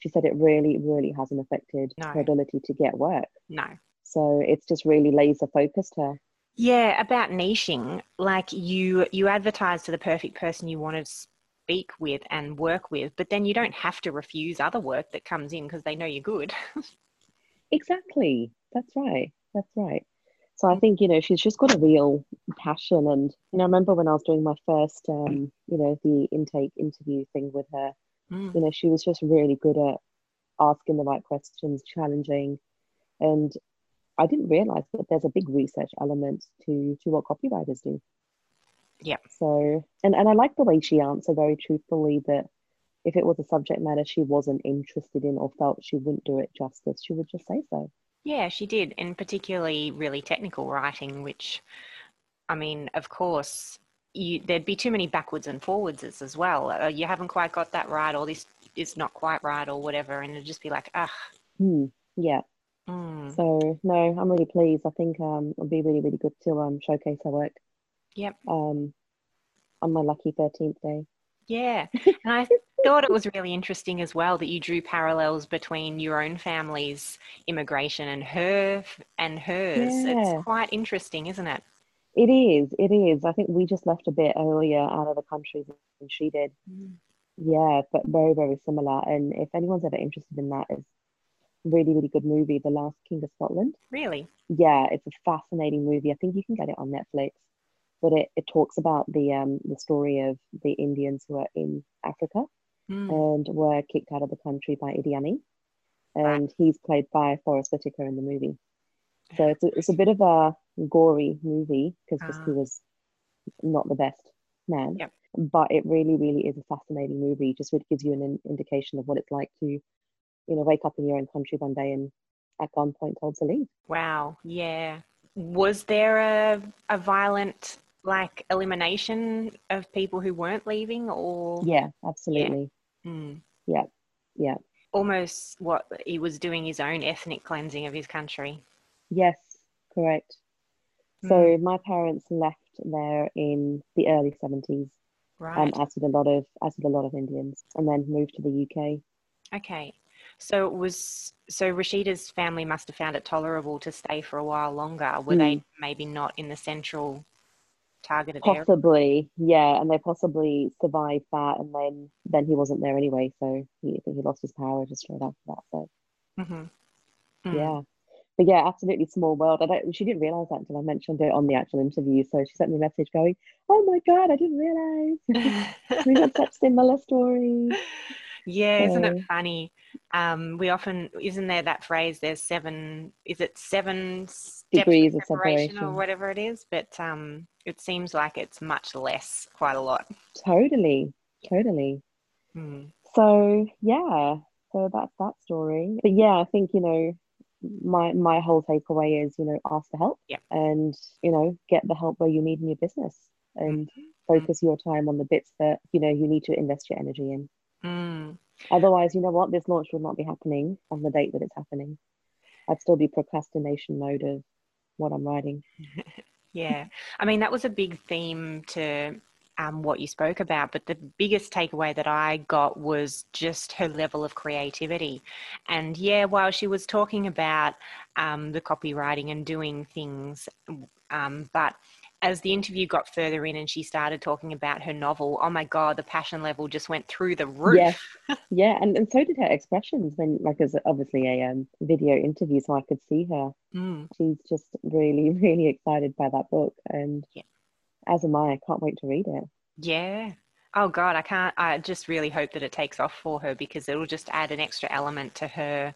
she said it really, really hasn't affected no. her ability to get work. No. So it's just really laser focused her. Yeah, about niching, like you you advertise to the perfect person you want to speak with and work with, but then you don't have to refuse other work that comes in because they know you're good. [LAUGHS] exactly. That's right. That's right. So I think, you know, she's just got a real passion. And, you know, I remember when I was doing my first, um, you know, the intake interview thing with her, mm. you know, she was just really good at asking the right questions, challenging. And I didn't realize that there's a big research element to, to what copywriters do. Yeah. So, and, and I like the way she answered very truthfully that if it was a subject matter she wasn't interested in or felt she wouldn't do it justice, she would just say so. Yeah, she did, and particularly really technical writing, which, I mean, of course, you, there'd be too many backwards and forwards as well. Uh, you haven't quite got that right, or this is not quite right, or whatever, and it'd just be like, ah. Mm, yeah. Mm. So no, I'm really pleased. I think um, it'll be really, really good to um, showcase her work. Yep. Um, on my lucky 13th day. Yeah. [LAUGHS] And I thought it was really interesting as well that you drew parallels between your own family's immigration and her and hers. Yeah. It's quite interesting, isn't it? It is. It is. I think we just left a bit earlier out of the country than she did. Mm. Yeah, but very, very similar. And if anyone's ever interested in that, it's really, really good movie, The Last King of Scotland. Really? Yeah, it's a fascinating movie. I think you can get it on Netflix. But it, it talks about the um the story of the Indians who are in Africa Mm. and were kicked out of the country by Idi Amin. And he's played by Forest Whitaker in the movie. So it's a, it's a bit of a gory movie because Ah. he was not the best man. Yep. But it really, really is a fascinating movie. Just really gives you an in- indication of what it's like to, you know, wake up in your own country one day and at gunpoint told to leave. Wow. Yeah. Was there a, a violent like elimination of people who weren't leaving or Yeah, absolutely. Mm. Yeah. Yeah. almost what he was doing his own ethnic cleansing of his country. Yes, correct. So my parents left there in the early 70s, Right. um, as did a lot of as did a lot of Indians, and then moved to the UK. Okay. So it was so Rashida's family must have found it tolerable to stay for a while longer. Were they maybe not in the central targeted area? Possibly, yeah, and they possibly survived that, and then then he wasn't there anyway, so he he lost his power just straight after that. So hmm yeah, but yeah, absolutely small world. I don't. She didn't realize that until I mentioned it on the actual interview. So she sent me a message going, "Oh my god, I didn't realize [LAUGHS] we got such similar stories." yeah, isn't it funny? Um, we often isn't there that phrase? There's seven. Is it seven Degrees of separation or separation. whatever it is? But um, it seems like it's much less, quite a lot. Totally, totally. Mm. So yeah, so that's that story. But yeah, I think you know, my my whole takeaway is you know ask for help Yep. and you know get the help where you need in your business and focus your time on the bits that you know you need to invest your energy in. Mm. Otherwise, you know what, this launch would not be happening on the date that it's happening. I'd still be procrastination mode of what I'm writing. [LAUGHS] Yeah, I mean that was a big theme to um, what you spoke about, but the biggest takeaway that I got was just her level of creativity. And yeah, while she was talking about um, the copywriting and doing things, um, but as the interview got further in and she started talking about her novel, oh my God, the passion level just went through the roof. Yeah. [LAUGHS] Yeah, and, and so did her expressions when like was obviously a um, video interview, so I could see her. Mm. She's just really, [LAUGHS] really excited by that book, and Yeah. as am I. I can't wait to read it. Yeah. Oh God, I can't. I just really hope that it takes off for her because it'll just add an extra element to her.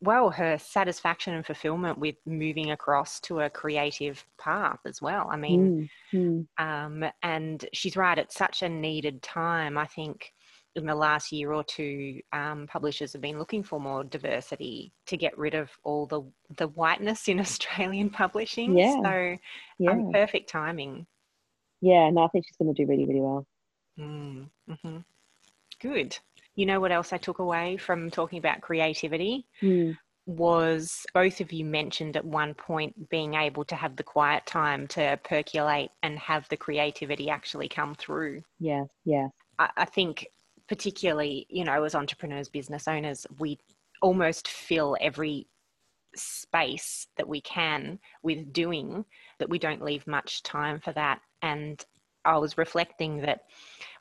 Well, her satisfaction and fulfillment with moving across to a creative path as well. I mean, Mm, mm. um, and she's right. It's such a needed time. I think in the last year or two, um, publishers have been looking for more diversity to get rid of all the the whiteness in [LAUGHS] Australian publishing. Yeah. So, Yeah, um, perfect timing. yeah. No, I think she's going to do really, really well. Mm, hmm Good. You know what else I took away from talking about creativity Mm, was both of you mentioned at one point being able to have the quiet time to percolate and have the creativity actually come through. yeah, yeah, I, I think, particularly, you know, as entrepreneurs, business owners, we almost fill every space that we can with doing that we don't leave much time for that. And I was reflecting that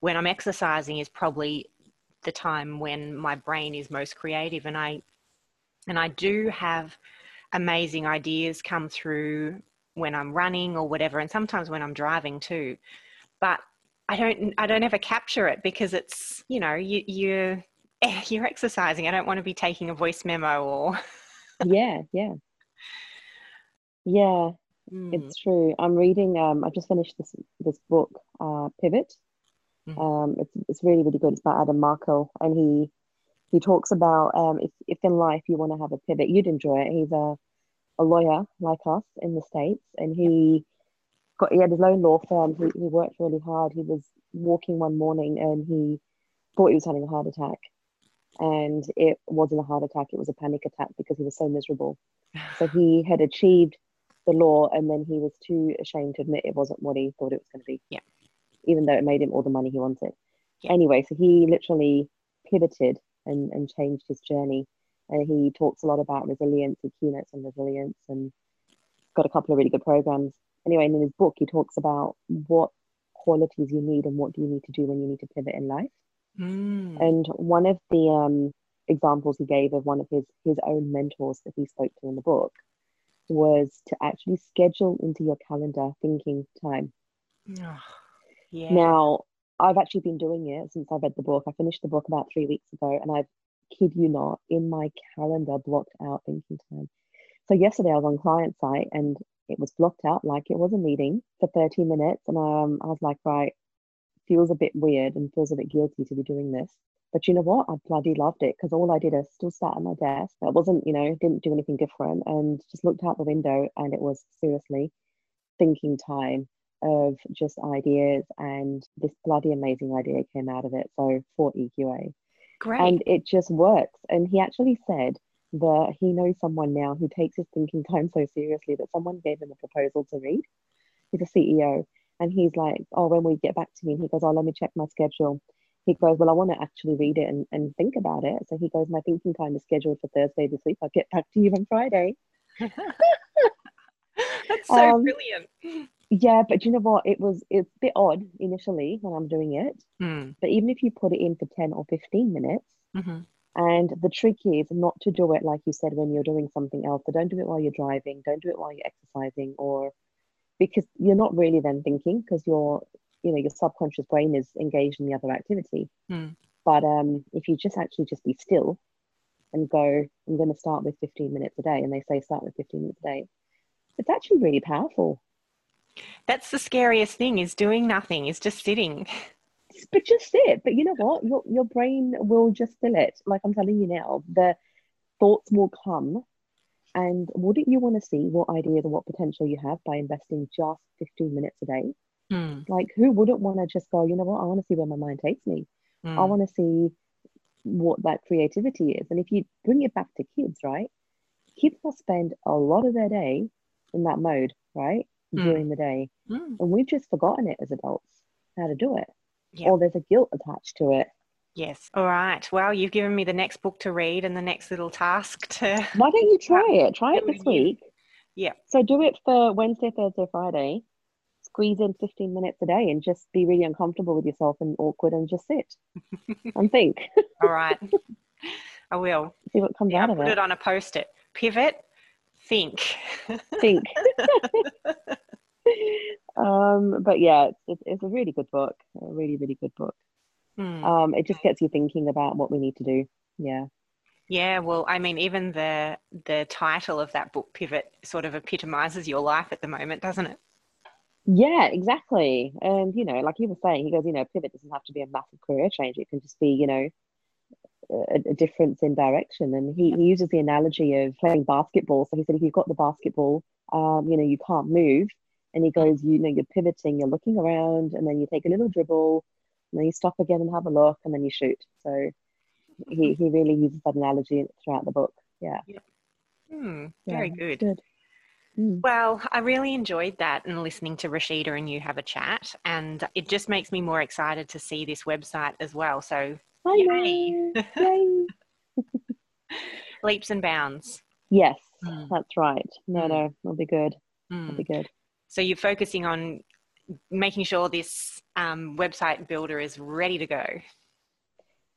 when I'm exercising is probably the time when my brain is most creative and I and I do have amazing ideas come through when I'm running or whatever and sometimes when I'm driving too but I don't I don't ever capture it because it's you know you you [LAUGHS] you're exercising I don't want to be taking a voice memo or yeah, yeah, yeah. [LAUGHS] Mm, It's true. I'm reading. Um, I just finished this this book, uh, Pivot, Mm-hmm. Um, it's it's really really good. It's by Adam Markel, and he he talks about um, if if in life you want to have a pivot, you'd enjoy it. He's a a lawyer like us in the states, and he got he had his own law firm. He he worked really hard. He was walking one morning and he thought he was having a heart attack, and it wasn't a heart attack. It was a panic attack because he was so miserable. So he had achieved the law, and then he was too ashamed to admit it wasn't what he thought it was going to be. Yeah. Even though it made him all the money he wanted. Yeah. Anyway, so he literally pivoted and, and changed his journey. And he talks a lot about resilience and keynotes on resilience and got a couple of really good programs. Anyway, and in his book, he talks about what qualities you need and what do you need to do when you need to pivot in life. Mm. And one of the um, examples he gave of one of his his own mentors that he spoke to in the book was to actually schedule into your calendar thinking time. Oh, yeah. Now, I've actually been doing it since I read the book. I finished the book about three weeks ago, and I've kid you not, in my calendar blocked out thinking time. So yesterday I was on client site and it was blocked out like it was a meeting for 30 minutes, and um, I was like, right, feels a bit weird and feels a bit guilty to be doing this. But you know what? I bloody loved it because all I did is still sat at my desk. I wasn't, you know, didn't do anything different and just looked out the window and it was seriously thinking time of just ideas and this bloody amazing idea came out of it. So for EQA. Great. And it just works. And he actually said that he knows someone now who takes his thinking time so seriously that someone gave him a proposal to read. He's a CEO. And he's like, Oh, when we get back to me, and he goes, Oh, let me check my schedule he goes, Well, I want to actually read it and, and think about it. So he goes, My thinking time is scheduled for Thursday this week. I'll get back to you on Friday. [LAUGHS] That's so um, brilliant. Yeah, but you know what? It was it's a bit odd initially when I'm doing it. Mm. But even if you put it in for 10 or 15 minutes, mm-hmm. and the trick is not to do it like you said when you're doing something else. So don't do it while you're driving, don't do it while you're exercising, or because you're not really then thinking because you're you know your subconscious brain is engaged in the other activity mm. but um if you just actually just be still and go i'm going to start with 15 minutes a day and they say start with 15 minutes a day it's actually really powerful that's the scariest thing is doing nothing is just sitting [LAUGHS] but just sit but you know what your, your brain will just fill it like i'm telling you now the thoughts will come and wouldn't you want to see what ideas and what potential you have by investing just 15 minutes a day Mm. Like, who wouldn't want to just go, you know what, I want to see where my mind takes me. Mm. I want to see what that creativity is. And if you bring it back to kids, right? Kids will spend a lot of their day in that mode, right? Mm. During the day. Mm. And we've just forgotten it as adults how to do it. Yeah. Or there's a guilt attached to it. Yes. All right. Well, you've given me the next book to read and the next little task to. [LAUGHS] Why don't you try it? Try it this week. Yeah. So do it for Wednesday, Thursday, Friday squeeze in 15 minutes a day and just be really uncomfortable with yourself and awkward and just sit [LAUGHS] and think. All right. [LAUGHS] I will. See what comes yeah, out I'll of put it. Put it on a post it. Pivot, think. think. [LAUGHS] um, but yeah, it's, it's a really good book. A really, really good book. Hmm. Um, it just gets you thinking about what we need to do. Yeah. Yeah, well, I mean, even the the title of that book, Pivot, sort of epitomizes your life at the moment, doesn't it? Yeah, exactly. And, you know, like he was saying, he goes, you know, pivot doesn't have to be a massive career change. It can just be, you know, a, a difference in direction. And he, he uses the analogy of playing basketball. So he said, if you've got the basketball, um, you know, you can't move. And he goes, you know, you're pivoting, you're looking around, and then you take a little dribble, and then you stop again and have a look, and then you shoot. So he, he really uses that analogy throughout the book. Yeah. yeah. Hmm, very yeah, good. good. Mm. Well, I really enjoyed that and listening to Rashida and you have a chat. And it just makes me more excited to see this website as well. So, I yay! [LAUGHS] yay. Leaps and bounds. Yes, mm. that's right. No, mm. no, it'll be good. Mm. It'll be good. So, you're focusing on making sure this um, website builder is ready to go.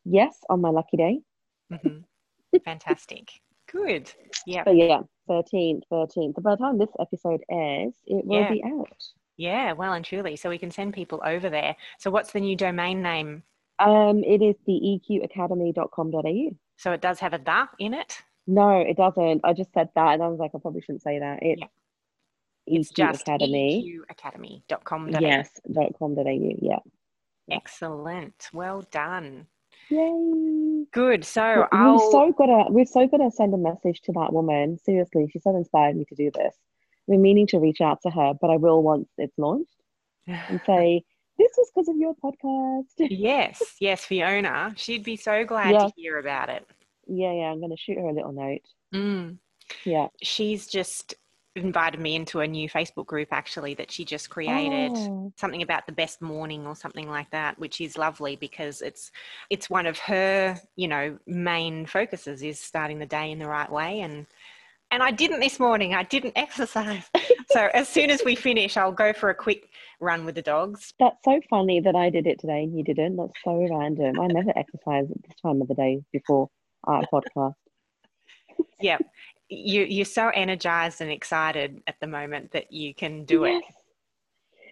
Yes, on my lucky day. Mm-hmm. [LAUGHS] Fantastic. Good. Yeah. But yeah, 13th, 13th. By the time this episode airs, it will yeah. be out. Yeah, well and truly. So we can send people over there. So what's the new domain name? Um, it is the eqacademy.com.au. So it does have a da in it? No, it doesn't. I just said that and I was like, I probably shouldn't say that. It's, yeah. It's EQ just Academy. eqacademy.com.au. Yes, .com.au, yeah. Excellent. Well done. Yay! Good. So we, I'll. We've so got to we've so to send a message to that woman. Seriously, she's so inspired me to do this. I've been meaning to reach out to her, but I will once it's launched [SIGHS] and say this was because of your podcast. [LAUGHS] yes, yes, Fiona. She'd be so glad Yeah. to hear about it. Yeah, yeah. I'm going to shoot her a little note. Mm. Yeah. She's just invited me into a new Facebook group actually that she just created. Oh. something about the best morning or something like that which is lovely because it's it's one of her you know main focuses is starting the day in the right way and and I didn't this morning I didn't [LAUGHS] exercise so as soon as we finish I'll go for a quick run with the dogs That's so funny that I did it today and you didn't. That's so random. I never exercise at this time of the day before our podcast. [LAUGHS] yeah you you're so energized and excited at the moment that you can do it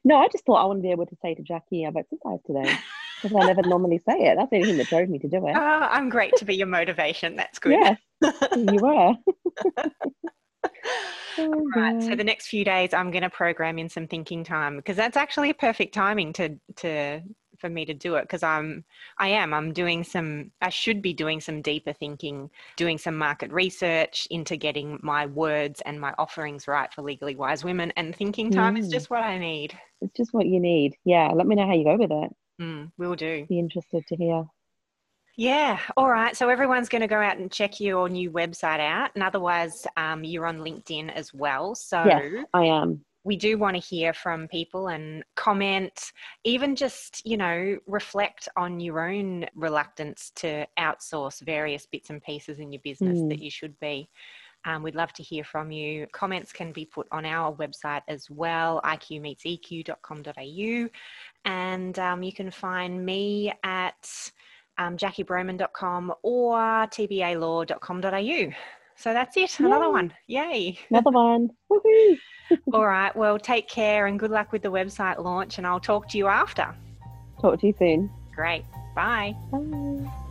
No, I just thought I want to be able to say to Jackie, I've exercised today because I never normally say it. That's the only thing that drove me to do it. oh, I'm great to be your motivation that's good Yes, [LAUGHS] you were. Oh, [LAUGHS] Right. So the next few days, I'm going to program in some thinking time because that's actually a perfect timing to to for me to do it because I'm I am I'm doing some I should be doing some deeper thinking, doing some market research into getting my words and my offerings right for legally wise women, and thinking time is Mm. just what I need. It's just what you need. Yeah, let me know how you go with it. Mm, will do. Be interested to hear. Yeah. All right. So everyone's going to go out and check your new website out, and otherwise, um, you're on LinkedIn as well. So Yes, I am. We do want to hear from people and comment, even just, you know, reflect on your own reluctance to outsource various bits and pieces in your business Mm. that you should be. Um, we'd love to hear from you. Comments can be put on our website as well, iqmeetseq.com.au. And um, you can find me at um, jackiebroman.com or tbalaw.com.au. So that's it. Another one. Yay. Another [LAUGHS] one. Woohoo! [LAUGHS] All right. Well, take care and good luck with the website launch, and I'll talk to you after. Talk to you soon. Great. Bye. Bye.